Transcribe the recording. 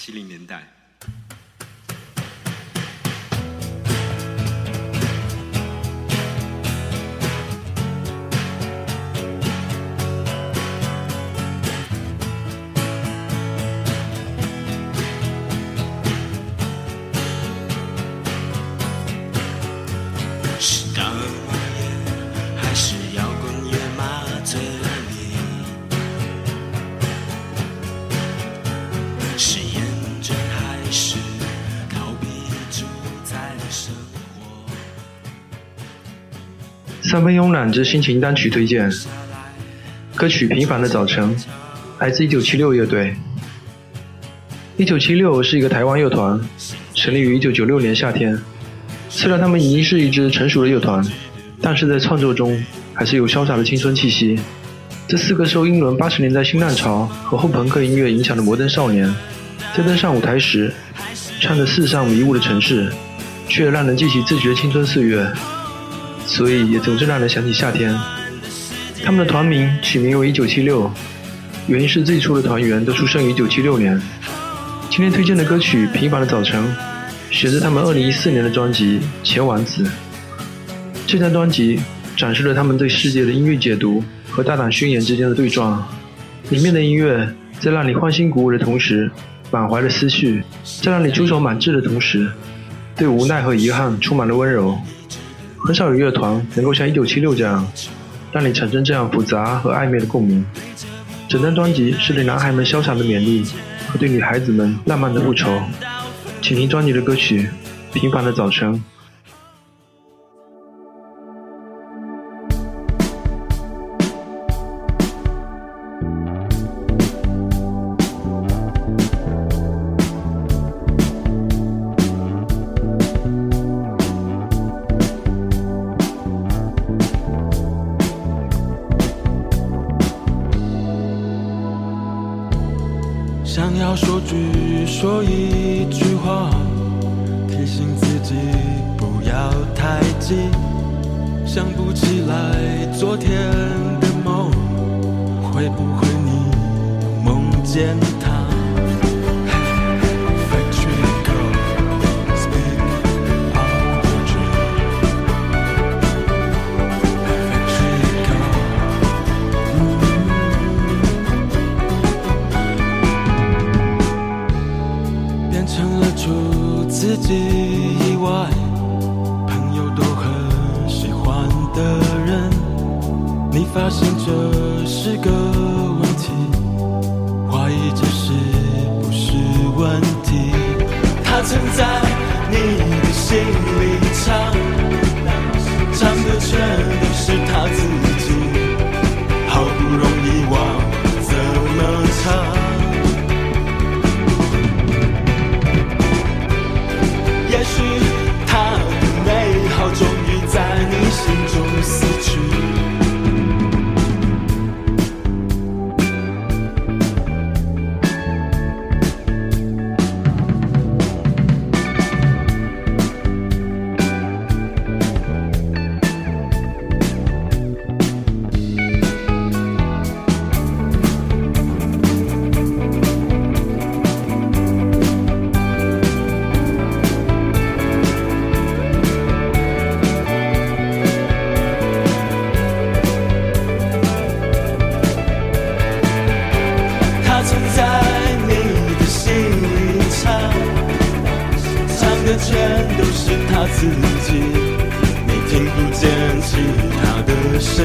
七零年代。三分慵懒之心情单曲推荐，歌曲《平凡的早晨》，来自1976乐队。1976是一个台湾乐团，成立于1996年夏天。虽然他们已经是一支成熟的乐团，但是在创作中还是有潇洒的青春气息。这四个受英伦八十年代新浪潮和后朋克音乐影响的摩登少年，在登上舞台时，唱着世上迷雾的城市，却让人记起自己的青春岁月。所以也总是让人想起夏天。他们的团名取名为1976，原因是最初的团员都出生于1976年。今天推荐的歌曲《平凡的早晨》，选自他们2014年的专辑《前王子》。这张专辑展示了他们对世界的音乐解读和大胆宣言之间的对撞。里面的音乐在让你欢欣鼓舞的同时，满怀了思绪；在让你出手满志的同时，对无奈和遗憾充满了温柔。很少有乐团能够像1976这样，让你产生这样复杂和暧昧的共鸣。整张专辑是对男孩们潇洒的勉励和对女孩子们浪漫的复仇。请听专辑的歌曲《平凡的早晨》。想要说句说一句话，提醒自己不要太急。想不起来昨天的梦，会不会你梦见他自己以外，朋友都很喜欢的人。你发现这是个问题，怀疑这是不是问题？他曾在你自己，你听不见其他的声